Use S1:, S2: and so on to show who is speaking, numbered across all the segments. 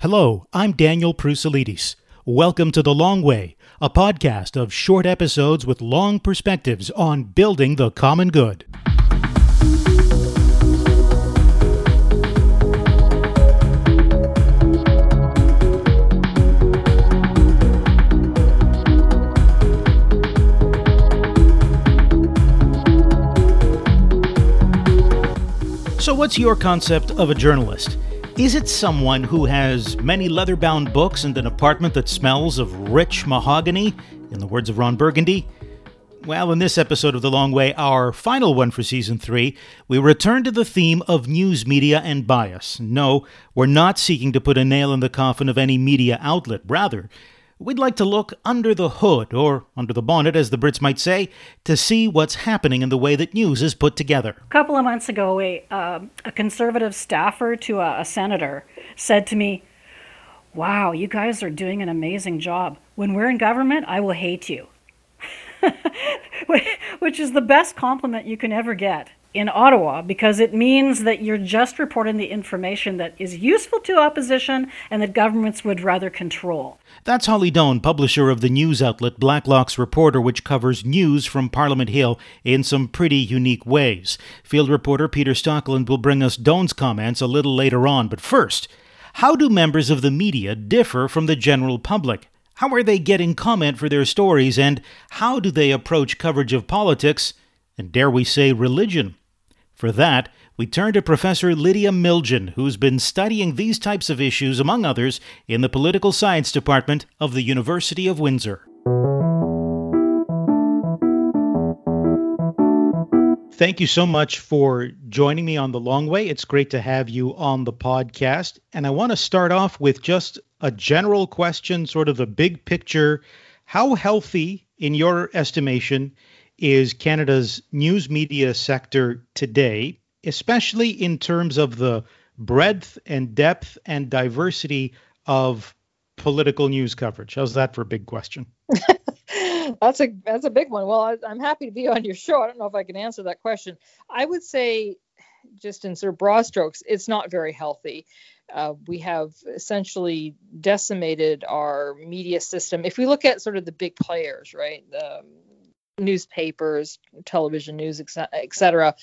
S1: Hello, I'm Daniel Proussalidis. Welcome to The Long Way, a podcast of short episodes with long perspectives on building the common good. So, what's your concept of a journalist? Is it someone who has many leather bound books and an apartment that smells of rich mahogany, in the words of Ron Burgundy? Well, in this episode of The Long Way, our final one for season three, we return to the theme of news media and bias. No, we're not seeking to put a nail in the coffin of any media outlet. Rather, We'd like to look under the hood, or under the bonnet, as the Brits might say, to see what's happening in the way that news is put together.
S2: A couple of months ago, a, uh, a conservative staffer to a, a senator said to me, Wow, you guys are doing an amazing job. When we're in government, I will hate you. Which is the best compliment you can ever get in Ottawa because it means that you're just reporting the information that is useful to opposition and that governments would rather control.
S1: That's Holly Doan, publisher of the news outlet Blacklock's Reporter, which covers news from Parliament Hill in some pretty unique ways. Field reporter Peter Stockland will bring us Doan's comments a little later on, but first, how do members of the media differ from the general public? How are they getting comment for their stories, and how do they approach coverage of politics and, dare we say, religion? For that, we turn to Professor Lydia Miljan, who's been studying these types of issues, among others, in the Political Science Department of the University of Windsor. Thank you so much for joining me on The Long Way. It's great to have you on the podcast. And I want to start off with just a general question, sort of the big picture. How healthy, in your estimation, is Canada's news media sector today, especially in terms of the breadth and depth and diversity of political news coverage? How's that for a big question?
S3: that's a that's a big one. Well, I, I'm happy to be on your show. I don't know if I can answer that question. I would say, just in sort of broad strokes, it's not very healthy. Uh, we have essentially decimated our media system. If we look at sort of the big players, right, newspapers, television news, etc.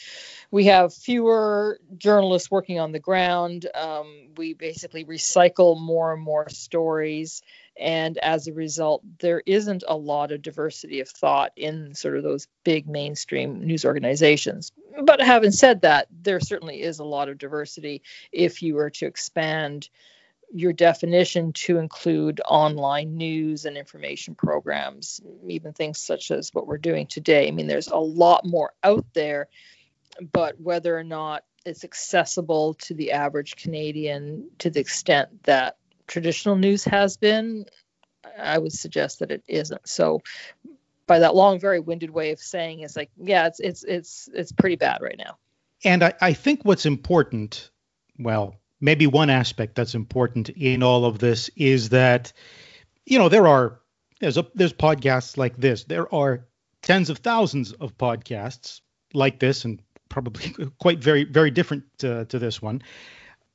S3: We have fewer journalists working on the ground. Um, we basically recycle more and more stories. And as a result, there isn't a lot of diversity of thought in sort of those big mainstream news organizations. But having said that, there certainly is a lot of diversity if you were to expand your definition to include online news and information programs, even things such as what we're doing today. I mean, there's a lot more out there, but whether or not it's accessible to the average Canadian to the extent that traditional news has been, I would suggest that it isn't. So, by that long, very winded way of saying, it's like, yeah, it's it's it's it's pretty bad right now.
S1: And I, I think what's important, well, maybe one aspect that's important in all of this is that you know there are there's a there's podcasts like this. There are tens of thousands of podcasts like this and probably quite very very different to, to this one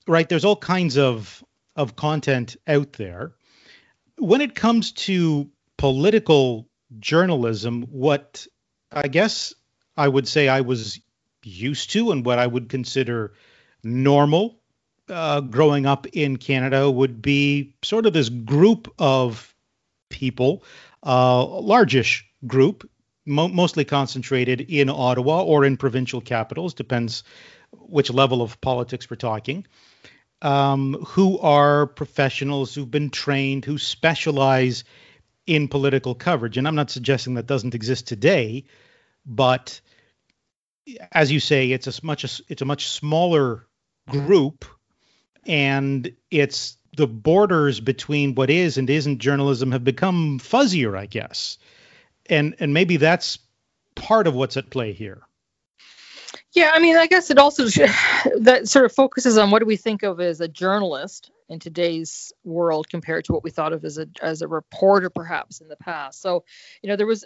S1: right? There's all kinds of of content out there. When it comes to political journalism what i guess i would say i was used to and what i would consider normal uh, growing up in Canada would be sort of this group of people, uh, largish group, mo- mostly concentrated in Ottawa or in provincial capitals, depends which level of politics we're talking, um, who are professionals who've been trained, who specialize in political coverage. And I'm not suggesting that doesn't exist today, but as you say, it's a much it's a much smaller group and it's the borders between what is and isn't journalism have become fuzzier, I guess. And and maybe that's part of what's at play here.
S3: Yeah, I mean, I guess it also that sort of focuses on what do we think of as a journalist in today's world compared to what we thought of as a as a reporter perhaps in the past. So, you know, there was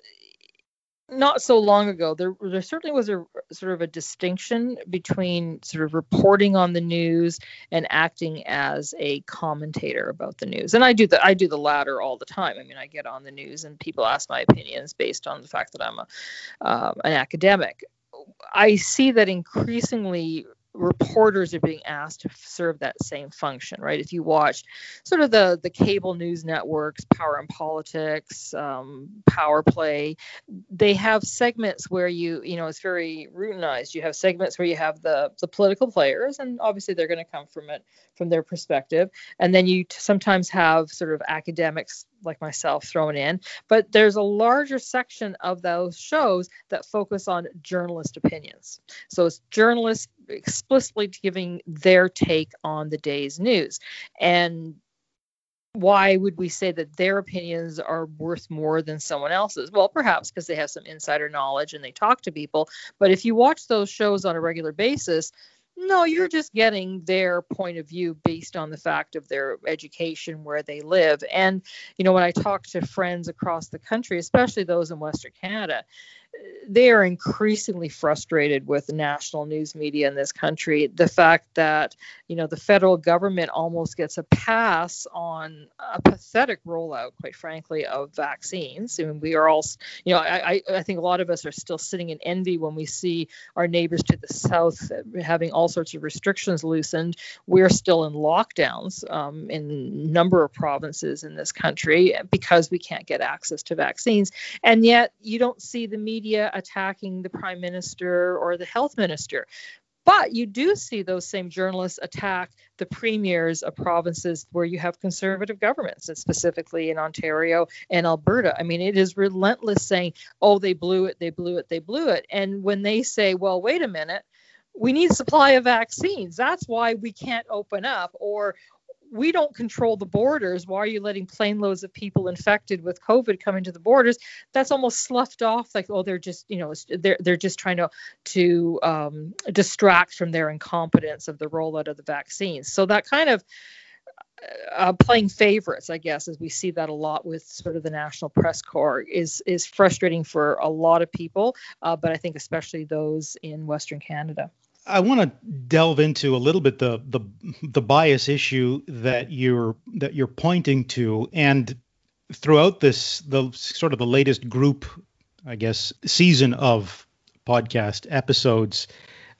S3: not so long ago, there there certainly was a sort of a distinction between sort of reporting on the news and acting as a commentator about the news. And I do the I do the latter all the time. I mean, I get on the news and people ask my opinions based on the fact that I'm a uh, an academic. I see that increasingly reporters are being asked to serve that same function, right? If you watch sort of the the cable news networks, Power and Politics, um, Power Play, they have segments where you you know it's very routinized. You have segments where you have the the political players, and obviously they're going to come from it from their perspective, and then you t- sometimes have sort of academics like myself thrown in, but there's a larger section of those shows that focus on journalist opinions. So it's journalists explicitly giving their take on the day's news. And why would we say that their opinions are worth more than someone else's? Well, perhaps because they have some insider knowledge and they talk to people. But if you watch those shows on a regular basis, no, you're just getting their point of view based on the fact of their education, where they live. And, you know, when I talk to friends across the country, especially those in Western Canada, they are increasingly frustrated with national news media in this country. The fact that you know the federal government almost gets a pass on a pathetic rollout, quite frankly, of vaccines. I mean, we are all, you know, I, I think a lot of us are still sitting in envy when we see our neighbors to the south having all sorts of restrictions loosened. We're still in lockdowns um, in a number of provinces in this country because we can't get access to vaccines, and yet you don't see the media media attacking the prime minister or the health minister. But you do see those same journalists attack the premiers of provinces where you have conservative governments, specifically in Ontario and Alberta. I mean, it is relentless saying, oh, they blew it, they blew it, they blew it. And when they say, well, wait a minute, we need supply of vaccines. That's why we can't open up. Or we don't control the borders. Why are you letting plane loads of people infected with COVID come into the borders? That's almost sloughed off like, oh, they're just, you know, they're they're just trying to to um, distract from their incompetence of the rollout of the vaccines. So that kind of uh, playing favorites, I guess, as we see that a lot with sort of the National Press Corps, is is frustrating for a lot of people, uh, but I think especially those in Western Canada.
S1: I want to delve into a little bit the the the bias issue that you're that you're pointing to, and throughout this the sort of the latest group, I guess, season of podcast episodes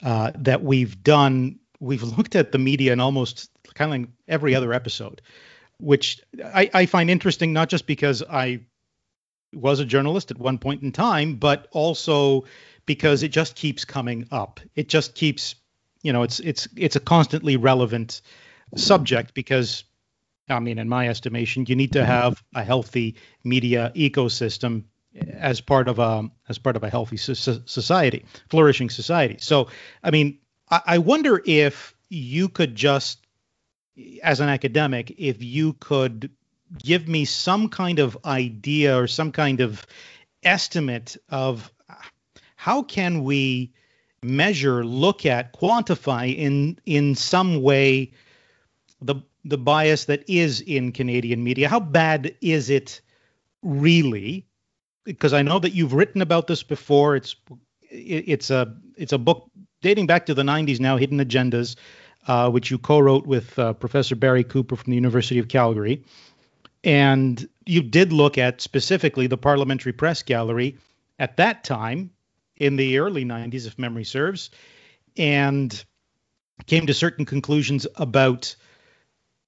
S1: uh, that we've done, we've looked at the media in almost kind of like every other episode, which I, I find interesting, not just because I was a journalist at one point in time, but also because it just keeps coming up. It just keeps, you know, it's it's it's a constantly relevant subject because I mean, in my estimation, you need to have a healthy media ecosystem as part of a as part of a healthy society, flourishing society. So, I mean, I, wonder if you could just, as an academic, if you could give me some kind of idea or some kind of estimate of how can we measure, look at, quantify in in some way the the bias that is in Canadian media? How bad is it really? Because I know that you've written about this before. It's it's a it's a book dating back to the 90s now, Hidden Agendas, uh, which you co-wrote with uh, Professor Barry Cooper from the University of Calgary, and you did look at specifically the Parliamentary Press Gallery at that time in the early 90s, if memory serves, and came to certain conclusions about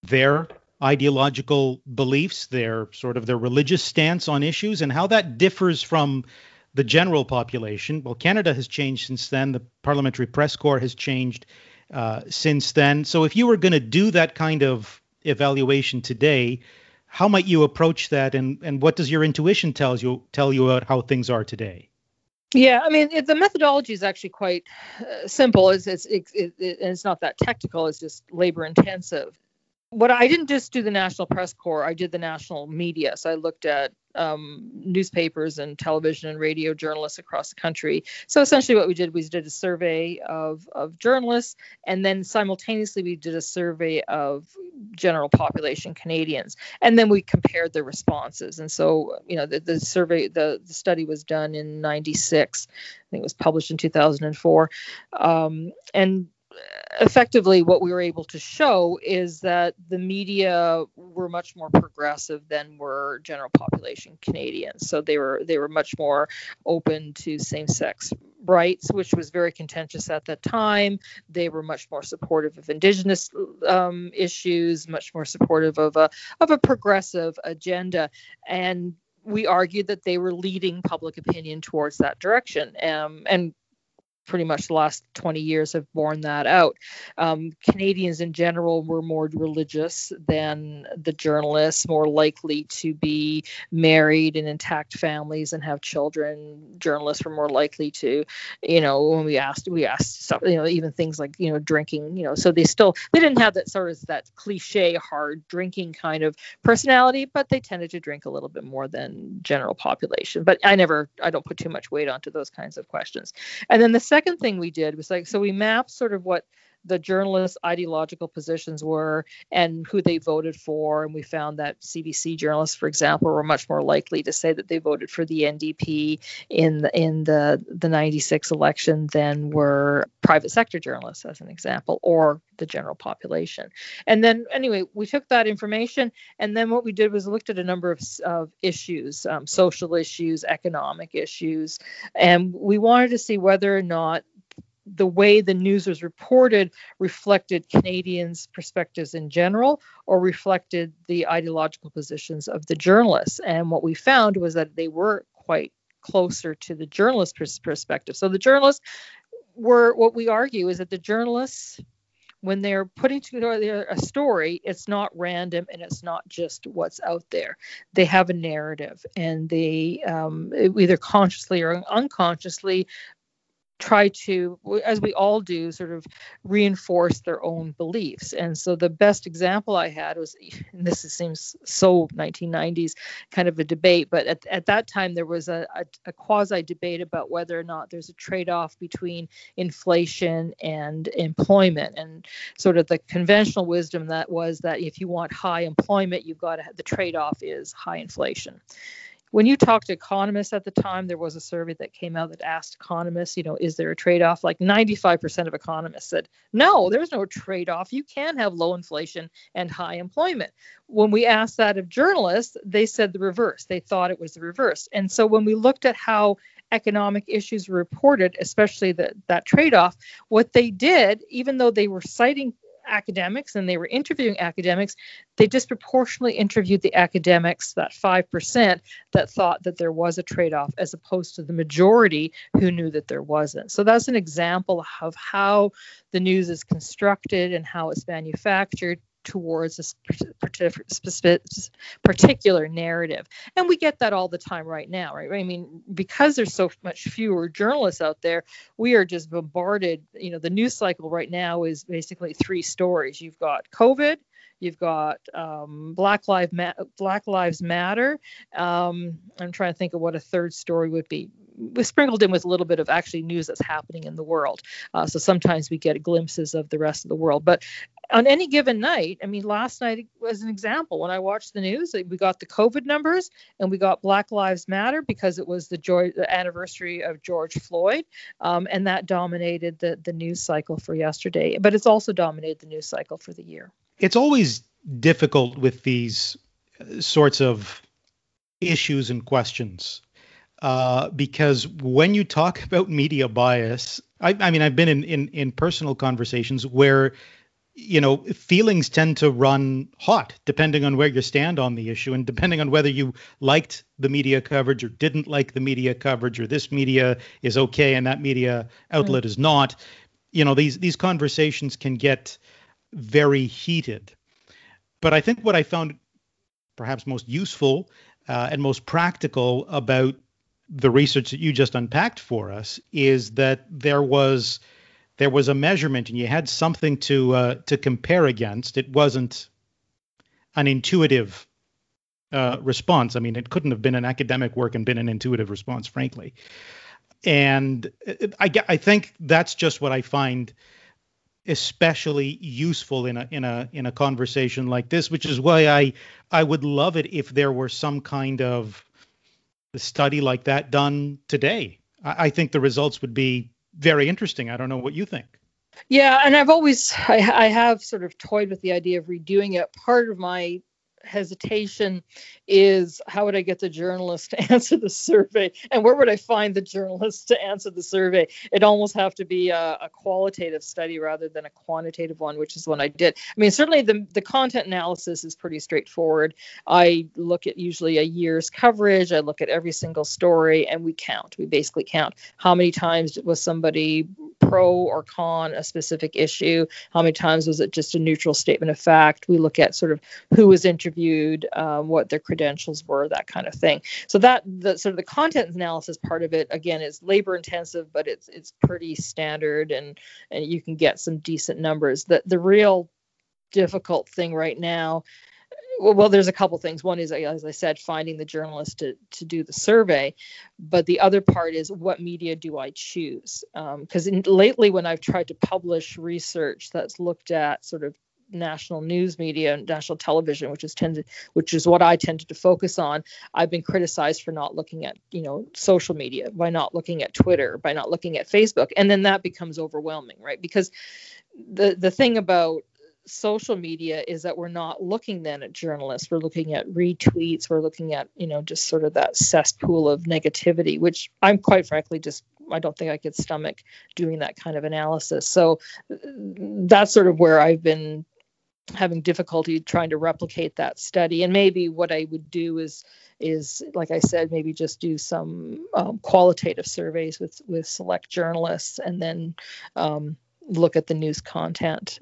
S1: their ideological beliefs, their sort of their religious stance on issues, and how that differs from the general population. Well, Canada has changed since then. The Parliamentary Press Corps has changed uh, since then. So, if you were going to do that kind of evaluation today, how might you approach that, and and what does your intuition tells you tell you about how things are today?
S3: Yeah, I mean it, the methodology is actually quite uh, simple. It's it's it, it, it's not that technical. It's just labor intensive. What I didn't just do the National Press Corps, I did the national media. So I looked at um, newspapers and television and radio journalists across the country. So essentially, what we did was did a survey of, of journalists, and then simultaneously we did a survey of general population Canadians, and then we compared the responses. And so, you know, the, the survey, the, the study was done in '96. I think it was published in 2004, um, and effectively what we were able to show is that the media were much more progressive than were general population Canadians. So they were they were much more open to same-sex rights, which was very contentious at that time. They were much more supportive of Indigenous um, issues, much more supportive of a of a progressive agenda, and we argued that they were leading public opinion towards that direction. Um, and pretty much the last 20 years have borne that out. Um, Canadians in general were more religious than the journalists, more likely to be married in intact families and have children. Journalists were more likely to, you know, when we asked, we asked you know, even things like, you know, drinking, you know, so they still, they didn't have that sort of that cliche hard drinking kind of personality, but they tended to drink a little bit more than general population. But I never, I don't put too much weight onto those kinds of questions. And then the second thing we did was like, so we mapped sort of what the journalists' ideological positions were and who they voted for. And we found that CBC journalists, for example, were much more likely to say that they voted for the NDP in the in the the 96 election than were private sector journalists, as an example, or the general population. And then anyway, we took that information and then what we did was looked at a number of, of issues, um, social issues, economic issues, and we wanted to see whether or not the way the news was reported reflected Canadians' perspectives in general or reflected the ideological positions of the journalists. And what we found was that they were quite closer to the journalist perspective. So the journalists were what we argue is that the journalists when they're putting together a story, it's not random and it's not just what's out there. They have a narrative and they um, either consciously or unconsciously try to as we all do sort of reinforce their own beliefs. And so the best example i had was and this seems so 1990s kind of a debate but at, at that time there was a, a, a quasi debate about whether or not there's a trade-off between inflation and employment. And sort of the conventional wisdom that was that if you want high employment you've got to have, the trade-off is high inflation when you talk to economists at the time, there was a survey that came out that asked economists, you know, is there a trade off? Like 95% of economists said, no, there's no trade off. You can have low inflation and high employment. When we asked that of journalists, they said the reverse. They thought it was the reverse. And so when we looked at how economic issues were reported, especially the, that trade off, what they did, even though they were citing academics and they were interviewing academics, they disproportionately interviewed the academics, that 5% that thought that there was a trade off, as opposed to the majority who knew that there wasn't. So that's an example of how the news is constructed and how it's manufactured towards a particular narrative. And we get that all the time right now, right? I mean, because there's so much fewer journalists out there, we are just bombarded. You know, the news cycle right now is basically three stories. You've got COVID, You've got um, Black, Lives Ma- Black Lives Matter. Um, I'm trying to think of what a third story would be. We sprinkled in with a little bit of actually news that's happening in the world. Uh, so sometimes we get glimpses of the rest of the world. But on any given night, I mean, last night was an example. When I watched the news, we got the COVID numbers and we got Black Lives Matter because it was the, joy, the anniversary of George Floyd, um, and that dominated the the news cycle for yesterday. But it's also dominated the news cycle for the year
S1: it's always difficult with these uh, sorts of issues and questions uh, because when you talk about media bias, I, I mean, I've been in, in in personal conversations where you know feelings tend to run hot depending on where you stand on the issue and depending on whether you liked the media coverage or didn't like the media coverage or this media is okay and that media outlet is not you know these these conversations can get very heated. But I think what I found perhaps most useful uh, and most practical about the research that you just unpacked for us is that there was there was a measurement and you had something to uh, to compare against. It wasn't an intuitive uh, response. I mean, it couldn't have been an academic work and been an intuitive response, frankly. And I, I think that's just what I find especially useful in a in a in a conversation like this, which is why I I would love it if there were some kind of study like that done today. I, I think the results would be very interesting. I don't know what you think.
S3: Yeah, and I've always I, I have sort of toyed with the idea of redoing it. Part of my hesitation is how would I get the journalist to answer the survey and where would I find the journalist to answer the survey? It almost have to be a, a, qualitative study rather than a quantitative one, which is what I did. I mean, certainly the, the content analysis is pretty straightforward. I look at usually a year's coverage, I look at every single story, and we count. We basically count how many times was somebody pro or con a specific issue, how many times was it just a neutral statement of fact. We look at sort of who was interviewed, um, what their credentials were, that kind of thing. So that the sort of the content analysis part of it again is labor intensive, but it's it's pretty standard and and you can get some decent numbers. The the real difficult thing right now well, well, there's a couple things. One is, as I said, finding the journalist to, to do the survey. But the other part is, what media do I choose? Because um, lately, when I've tried to publish research that's looked at sort of national news media and national television which is tended which is what i tended to focus on i've been criticized for not looking at you know social media by not looking at twitter by not looking at facebook. And then that becomes overwhelming right? Because the the thing about social media is that we're not looking then at journalists. We're looking at retweets. We're looking at you know just sort of that cesspool of negativity which i'm quite frankly just i don't think i could stomach doing that kind of analysis. So uh, that's sort of where i've been having difficulty trying to replicate that study. And maybe what i would do is is like i said maybe just do some um, qualitative surveys with with select journalists and then um, look at the news content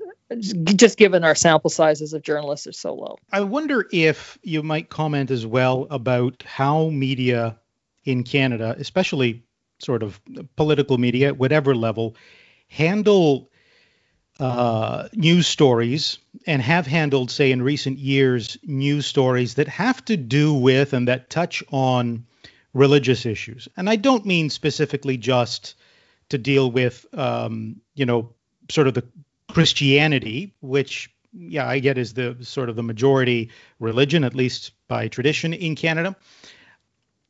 S3: just given our sample sizes of journalists are so low.
S1: I wonder if you might comment as well about how media in canada especially sort of political media at whatever level handle uh, news stories and have handled, say, in recent years, news stories that have to do with and that touch on religious issues. And I don't mean specifically just to deal with, um, you know, sort of the Christianity, which, yeah, I get is the sort of the majority religion, at least by tradition in Canada.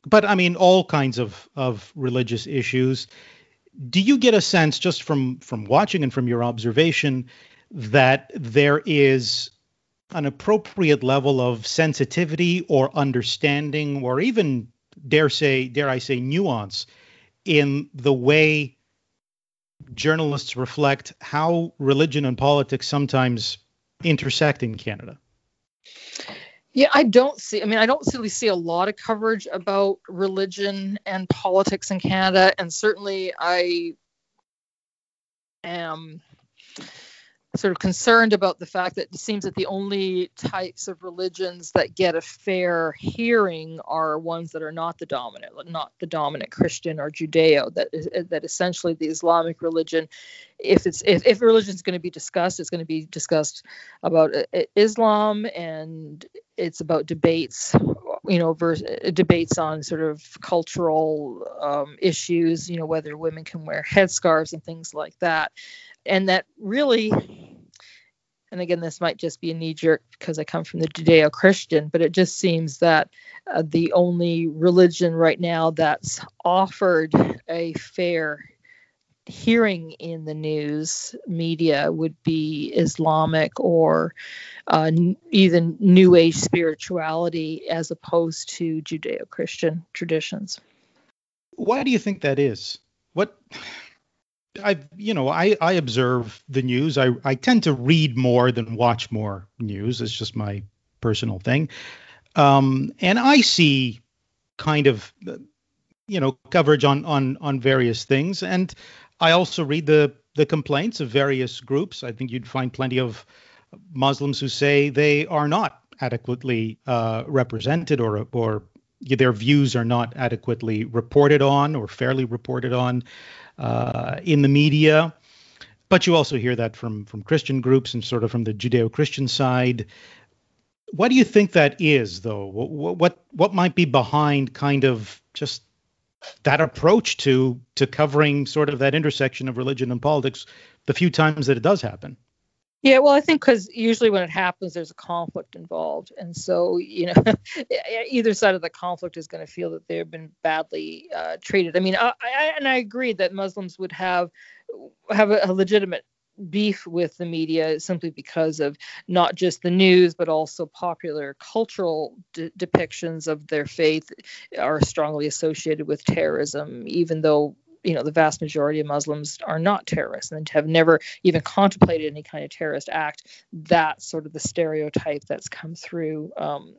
S1: But I mean, all kinds of, of religious issues. Do you get a sense, just from from watching and from your observation, that there is an appropriate level of sensitivity or understanding, or even dare say, dare I say, nuance in the way journalists reflect how religion and politics sometimes intersect in Canada?
S3: Yeah, I don't see. I mean, I don't really see a lot of coverage about religion and politics in Canada, and certainly I am sort of concerned about the fact that it seems that the only types of religions that get a fair hearing are ones that are not the dominant, not the dominant Christian or Judeo. That is, that essentially the Islamic religion, if it's if, if religion is going to be discussed, it's going to be discussed about uh, Islam and it's about debates you know vers- debates on sort of cultural um, issues you know whether women can wear headscarves and things like that. And that really and again this might just be a knee jerk because i come from the judeo-christian but it just seems that uh, the only religion right now that's offered a fair hearing in the news media would be islamic or uh, even new age spirituality as opposed to judeo-christian traditions
S1: why do you think that is what I you know I I observe the news. I I tend to read more than watch more news. It's just my personal thing. Um, and I see kind of you know coverage on on on various things, and I also read the the complaints of various groups. I think you'd find plenty of Muslims who say they are not adequately uh, represented or or their views are not adequately reported on or fairly reported on uh, in the media. But you also hear that from from Christian groups and sort of from the Judeo-Christian side. what do you think that is, though? What, what what might be behind kind of just that approach to to covering sort of that intersection of religion and politics the few times that it does happen?
S3: Yeah, well, I think because usually when it happens, there's a conflict involved, and so you know, either side of the conflict is going to feel that they've been badly uh, treated. I mean, I, I, and I agree that Muslims would have have a, a legitimate beef with the media simply because of not just the news but also popular cultural de- depictions of their faith are strongly associated with terrorism even though you know the vast majority of muslims are not terrorists and have never even contemplated any kind of terrorist act. That's sort of the stereotype that's come through um,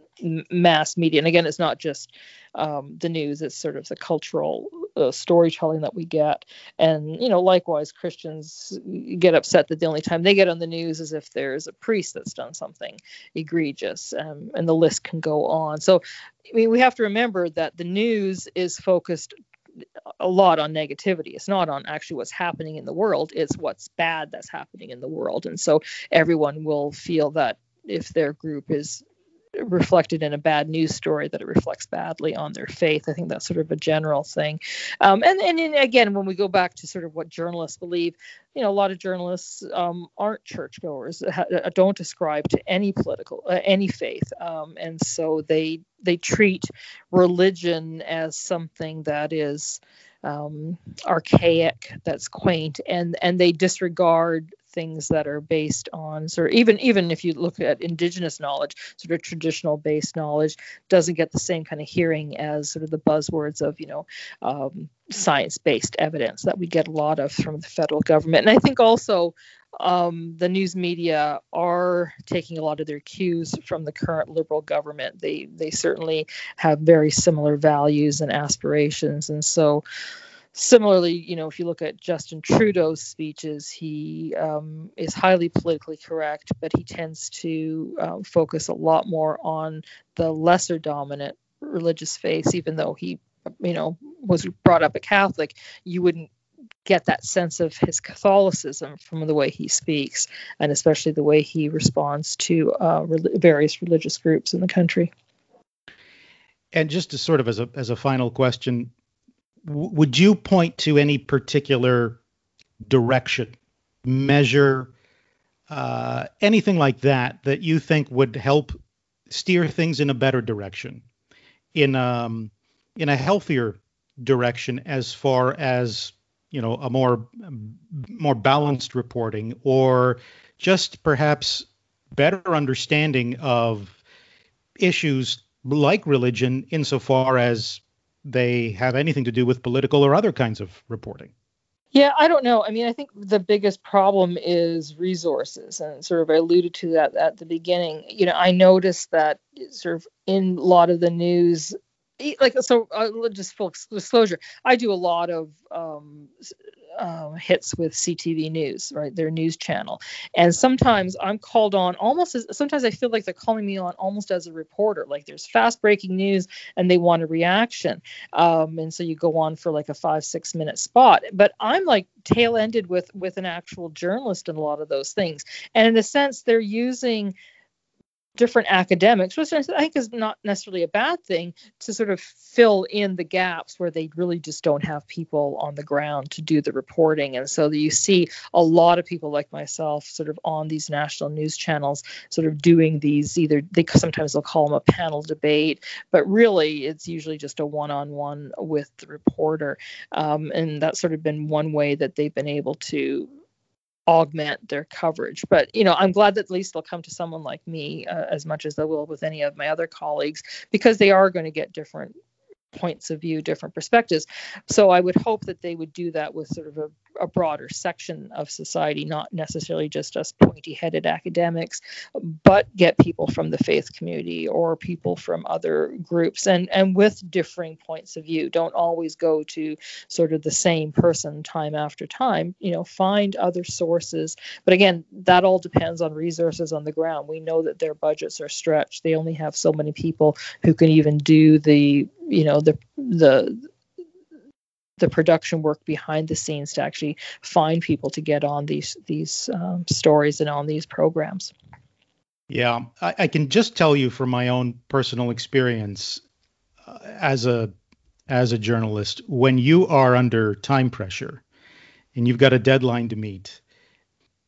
S3: mass media. And again it's not just um, the news it's sort of the cultural uh, storytelling that we get. And you know likewise christians get upset that the only time they get on the news is if there's a priest that's done something egregious um, and the list can go on. So i mean we have to remember that the news is focused a lot on negativity. It's not on actually what's happening in the world, it's what's bad that's happening in the world. And so everyone will feel that if their group is reflected in a bad news story that it reflects badly on their faith. I think that's sort of a general thing. Um, and and again, when we go back to sort of what journalists believe, you know, a lot of journalists um, aren't churchgoers, ha- uh, don't ascribe to any political, uh, any faith, um, and so they they treat religion as something that is um, archaic, that's quaint, and and they disregard things that are based on sort of even even if you look at indigenous knowledge, sort of traditional based knowledge doesn't get the same kind of hearing as sort of the buzzwords of you know um, science based evidence that we get a lot of from the federal government. And I think also um, the news media are taking a lot of their cues from the current liberal government. They they certainly have very similar values and aspirations, and so similarly, you know, if you look at Justin Trudeau's speeches, he um, is highly politically correct, but he tends to um, focus a lot more on the lesser dominant religious faiths, even though he, you know, was brought up a Catholic. You wouldn't get that sense of his Catholicism from the way he speaks, and especially the way he responds to uh, re- various religious groups in the country.
S1: And just to sort of as a as a final question, would you point to any particular direction, measure, uh, anything like that that you think would help steer things in a better direction, in um, in a healthier direction as far as you know a more more balanced reporting or just perhaps better understanding of issues like religion insofar as they have anything to do with political or other kinds of reporting.
S3: Yeah, I don't know. I mean, I think the biggest problem is resources, and sort of I alluded to that at the beginning. You know, I noticed that sort of in a lot of the news, like so, uh, just full disclosure, I do a lot of um, um, hits with CTV News, right? Their news channel. And sometimes I'm called on almost as sometimes I feel like they're calling me on almost as a reporter. Like there's fast breaking news and they want a reaction. Um, and so you go on for like a five, six minute spot. But I'm like tail ended with with an actual journalist in a lot of those things. And in a sense, they're using different academics, which I think is not necessarily a bad thing, to sort of fill in the gaps where they really just don't have people on the ground to do the reporting. And so you see a lot of people like myself sort of on these national news channels, sort of doing these either they sometimes they'll call them a panel debate, but really it's usually just a one on one with the reporter. Um, and that's sort of been one way that they've been able to augment their coverage. But you know, I'm glad that at least they'll come to someone like me uh, as much as they will with any of my other colleagues because they are going to get different points of view, different perspectives. So I would hope that they would do that with sort of a, a broader section of society, not necessarily just us pointy headed academics, but get people from the faith community or people from other groups and, and with differing points of view. Don't always go to sort of the same person time after time. You know, find other sources. But again, that all depends on resources on the ground. We know that their budgets are stretched. They only have so many people who can even do the you know the the the production work behind the scenes to actually find people to get on these these um, stories and on these programs.
S1: Yeah, I, I can just tell you from my own personal experience uh, as a as a journalist, when you are under time pressure and you've got a deadline to meet,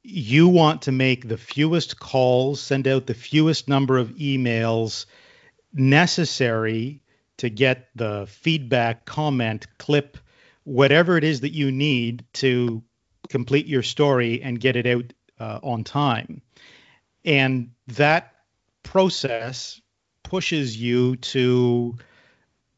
S1: you want to make the fewest calls, send out the fewest number of emails necessary to get the feedback, comment, clip, whatever it is that you need to complete your story and get it out uh, on time. And that process pushes you to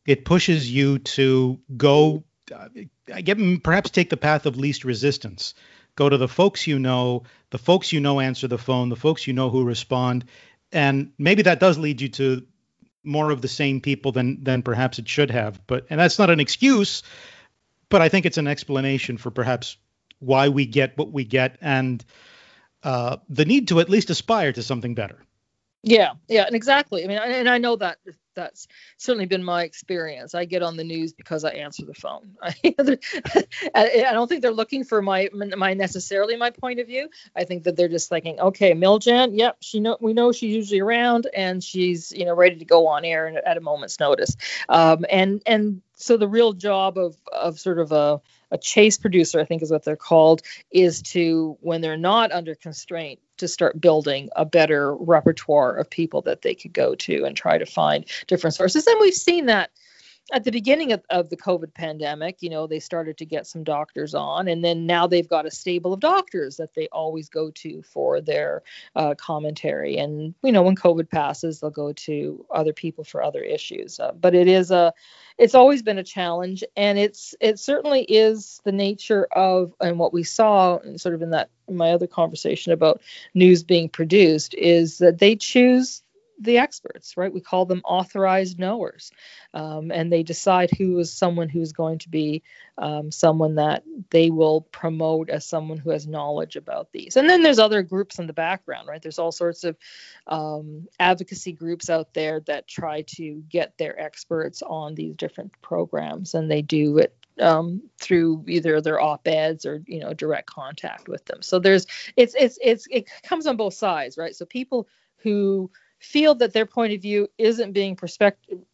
S1: it pushes you to go uh, I get perhaps take the path of least resistance. Go to the folks you know, the folks you know answer the phone, the folks you know who respond, and maybe that does lead you to more of the same people than than perhaps it should have. But and that's not an excuse, but I think it's an explanation for perhaps why we get what we get and uh, the need to at least aspire to something better.
S3: Yeah, yeah, and exactly. I mean, and I know that that's certainly been my experience. I get on the news because I answer the phone. I, don't think they're looking for my my necessarily my point of view. I think that they're just thinking, okay, Miljan, yep, she know we know she's usually around and she's you know ready to go on air at a moment's notice. Um, and and so the real job of of sort of a a chase producer, I think is what they're called, is to when they're not under constraint to start building a better repertoire of people that they could go to and try to find different sources. And we've seen that at the beginning of, of, the COVID pandemic, you know, they started to get some doctors on, and then now they've got a stable of doctors that they always go to for their uh, commentary. And you know, when COVID passes, they'll go to other people for other issues. Uh, but it is a, it's always been a challenge, and it's it certainly is the nature of and what we saw, sort of in that in my other conversation about news being produced, is that they choose the experts, right? We call them authorized knowers. Um, and they decide who is someone who's going to be um, someone that they will promote as someone who has knowledge about these. And then there's other groups in the background, right? There's all sorts of um, advocacy groups out there that try to get their experts on these different programs, and they do it um, through either their op-eds or you know direct contact with them. So there's it's it's it's it comes on both sides, right? So people who feel that their point of view isn't being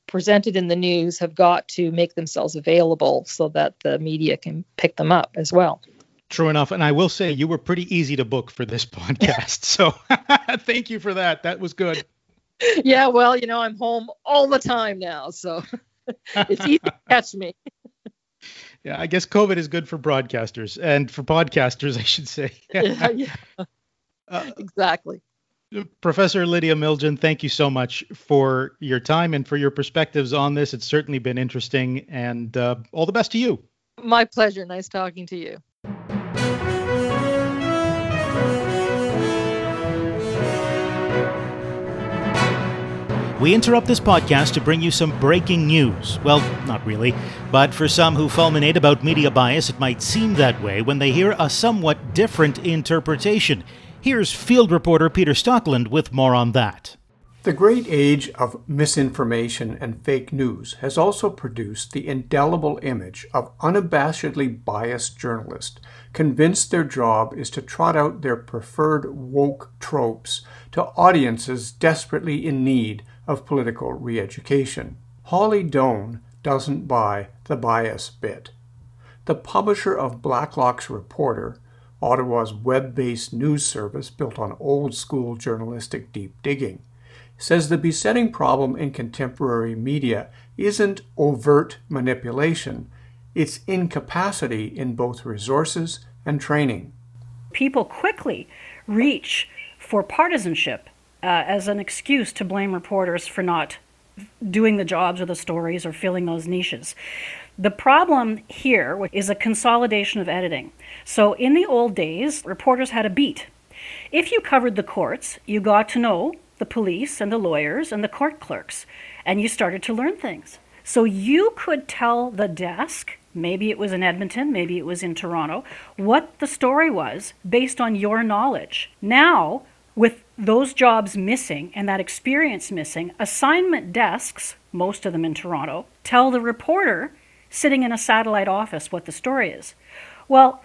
S3: presented in the news have got to make themselves available so that the media can pick them up as well.
S1: True enough. And I will say you were pretty easy to book for this podcast. so thank you for that. That was good.
S3: Yeah, well, you know, I'm home all the time now. So it's easy to catch me.
S1: Yeah, I guess COVID is good for broadcasters and for podcasters, I should say.
S3: yeah, yeah. Uh, exactly.
S1: Professor Lydia Miljan, thank you so much for your time and for your perspectives on this. It's certainly been interesting, and uh, all the best to you.
S3: My pleasure. Nice talking to you.
S4: We interrupt this podcast to bring you some breaking news. Well, not really, but for some who fulminate about media bias, it might seem that way when they hear a somewhat different interpretation. Here's field reporter Peter Stockland with more on that.
S5: The great age of misinformation and fake news has also produced the indelible image of unabashedly biased journalists convinced their job is to trot out their preferred woke tropes to audiences desperately in need of political re education. Holly Doan doesn't buy the bias bit. The publisher of Blacklock's Reporter Ottawa's web based news service built on old school journalistic deep digging, says the besetting problem in contemporary media isn't overt manipulation, it's incapacity in both resources and training.
S2: People quickly reach for partisanship uh, as an excuse to blame reporters for not doing the jobs or the stories or filling those niches. The problem here is a consolidation of editing. So in the old days, reporters had a beat. If you covered the courts, you got to know the police and the lawyers and the court clerks, and you started to learn things. So you could tell the desk, maybe it was in Edmonton, maybe it was in Toronto, what the story was based on your knowledge. Now, with those jobs missing and that experience missing, assignment desks, most of them in Toronto, tell the reporter sitting in a satellite office what the story is. Well,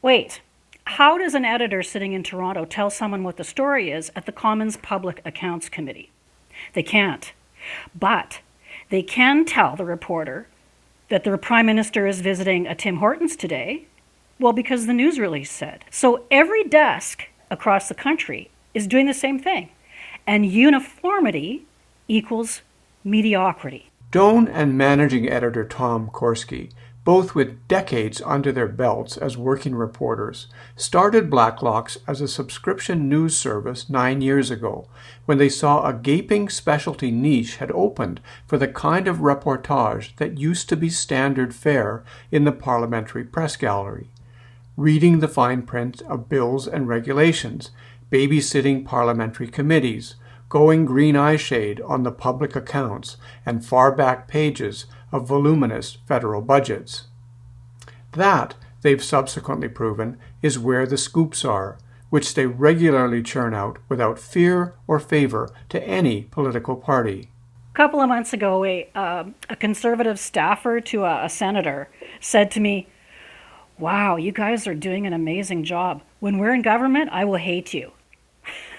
S2: wait, How does an editor sitting in Toronto tell someone what the story is at the Commons Public Accounts Committee? They can't. But they can tell the reporter that the Prime Minister is visiting a Tim Hortons today. Well, because the news release said. So every desk across the country is doing the same thing. And uniformity equals mediocrity.
S5: Doan and managing editor Tom Korski both with decades under their belts as working reporters, started Blacklock's as a subscription news service nine years ago when they saw a gaping specialty niche had opened for the kind of reportage that used to be standard fare in the parliamentary press gallery. Reading the fine print of bills and regulations, babysitting parliamentary committees, going green eyeshade on the public accounts and far back pages of voluminous federal budgets. That, they've subsequently proven, is where the scoops are, which they regularly churn out without fear or favor to any political party.
S2: A couple of months ago, a, uh, a conservative staffer to a, a senator said to me, Wow, you guys are doing an amazing job. When we're in government, I will hate you.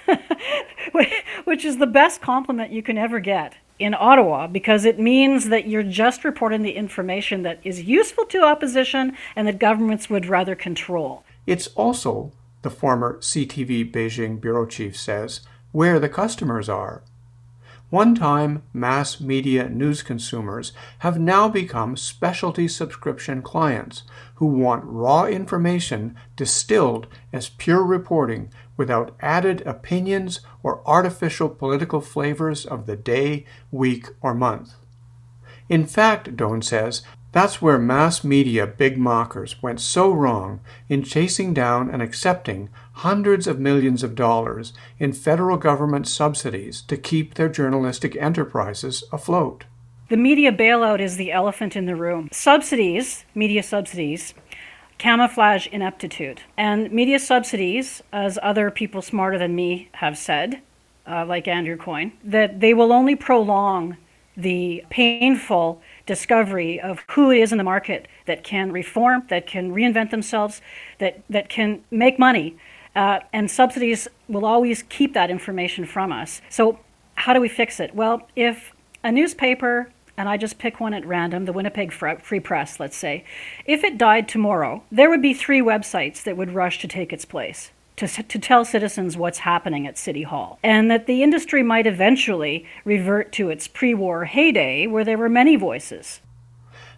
S2: Which is the best compliment you can ever get in Ottawa because it means that you're just reporting the information that is useful to opposition and that governments would rather control.
S5: It's also, the former CTV Beijing bureau chief says, where the customers are. One time mass media news consumers have now become specialty subscription clients who want raw information distilled as pure reporting without added opinions or artificial political flavors of the day, week, or month. In fact, Doan says, that's where mass media big mockers went so wrong in chasing down and accepting hundreds of millions of dollars in federal government subsidies to keep their journalistic enterprises afloat.
S2: The media bailout is the elephant in the room. Subsidies, media subsidies, camouflage ineptitude. And media subsidies, as other people smarter than me have said, uh, like Andrew Coyne, that they will only prolong the painful discovery of who it is in the market that can reform, that can reinvent themselves, that, that can make money. Uh, and subsidies will always keep that information from us. So, how do we fix it? Well, if a newspaper and I just pick one at random, the Winnipeg Free Press, let's say, if it died tomorrow, there would be three websites that would rush to take its place. To, to tell citizens what's happening at City Hall, and that the industry might eventually revert to its pre war heyday where there were many voices.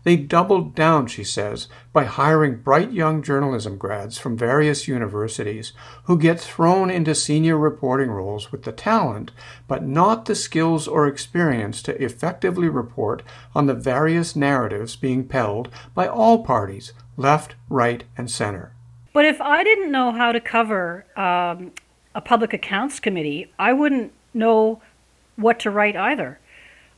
S5: They doubled down, she says, by hiring bright young journalism grads from various universities who get thrown into senior reporting roles with the talent, but not the skills or experience to effectively report on the various narratives being peddled by all parties, left, right, and center.
S2: But if I didn't know how to cover um, a public accounts committee, I wouldn't know what to write either.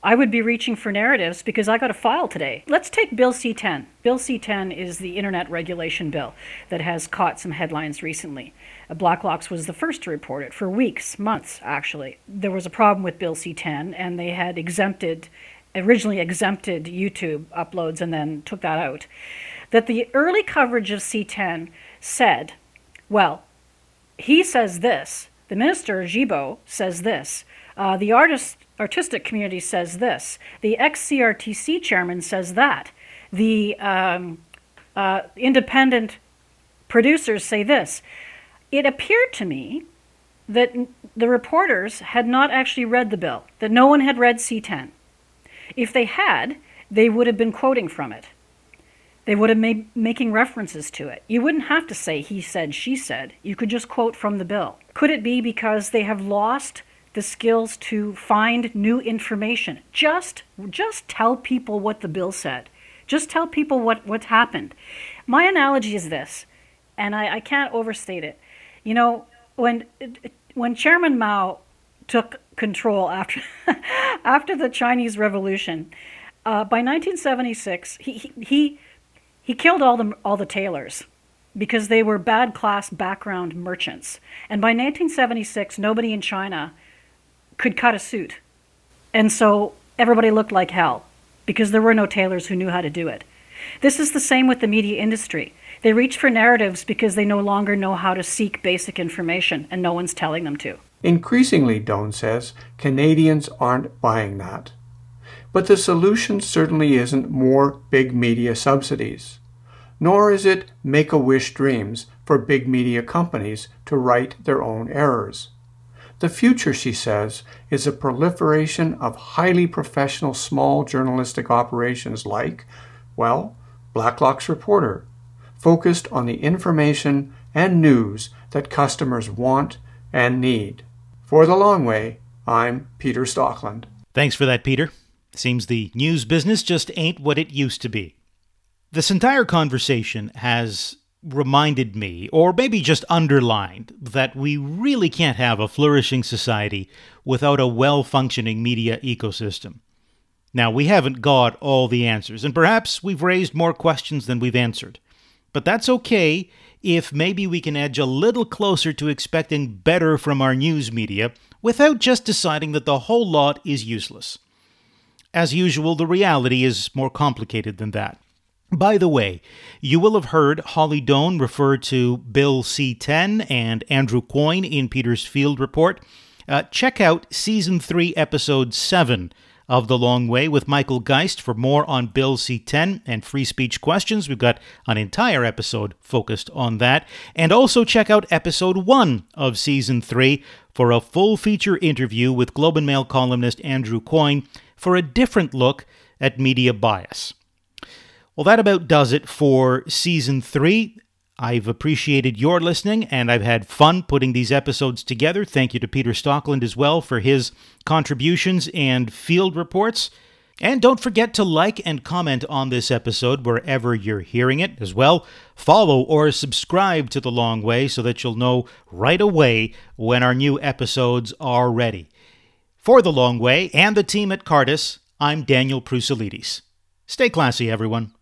S2: I would be reaching for narratives because I got a file today. Let's take Bill C 10. Bill C 10 is the Internet Regulation Bill that has caught some headlines recently. Uh, Blacklock's was the first to report it for weeks, months actually. There was a problem with Bill C 10 and they had exempted, originally exempted YouTube uploads and then took that out. That the early coverage of C 10 said, well, he says this, the minister, Guilbeault, says this. Uh, the artist, artistic community says this. The ex CRTC chairman says that. The um, uh, independent producers say this. It appeared to me that the reporters had not actually read the bill, that no one had read C10. If they had, they would have been quoting from it. They would have made making references to it. You wouldn't have to say he said, she said. You could just quote from the bill. Could it be because they have lost the skills to find new information. Just just tell people what the bill said. Just tell people what, what happened. My analogy is this, and I, I can't overstate it. You know, when when Chairman Mao took control after after the Chinese Revolution, uh, by 1976 he, he he he killed all the all the tailors because they were bad class background merchants. And by 1976, nobody in China could cut a suit. And so everybody looked like hell because there were no tailors who knew how to do it. This is the same with the media industry. They reach for narratives because they no longer know how to seek basic information, and no one's telling them to.
S5: Increasingly, Doan says, Canadians aren't buying that. But the solution certainly isn't more big media subsidies, nor is it make a wish dreams for big media companies to right their own errors. The future, she says, is a proliferation of highly professional small journalistic operations like, well, Blacklock's Reporter, focused on the information and news that customers want and need. For The Long Way, I'm Peter Stockland.
S1: Thanks for that, Peter. Seems the news business just ain't what it used to be. This entire conversation has reminded me, or maybe just underlined, that we really can't have a flourishing society without a well functioning media ecosystem. Now, we haven't got all the answers, and perhaps we've raised more questions than we've answered. But that's okay if maybe we can edge a little closer to expecting better from our news media without just deciding that the whole lot is useless. As usual, the reality is more complicated than that. By the way, you will have heard Holly Doan refer to Bill C 10 and Andrew Coyne in Peter's Field Report. Uh, check out Season 3, Episode 7 of The Long Way with Michael Geist for more on Bill C 10 and free speech questions. We've got an entire episode focused on that. And also check out Episode 1 of Season 3 for a full feature interview with Globe and Mail columnist Andrew Coyne for a different look at media bias. Well, that about does it for season three. I've appreciated your listening and I've had fun putting these episodes together. Thank you to Peter Stockland as well for his contributions and field reports. And don't forget to like and comment on this episode wherever you're hearing it as well. Follow or subscribe to The Long Way so that you'll know right away when our new episodes are ready. For The Long Way and the team at Cardus, I'm Daniel Proussalidis. Stay classy, everyone.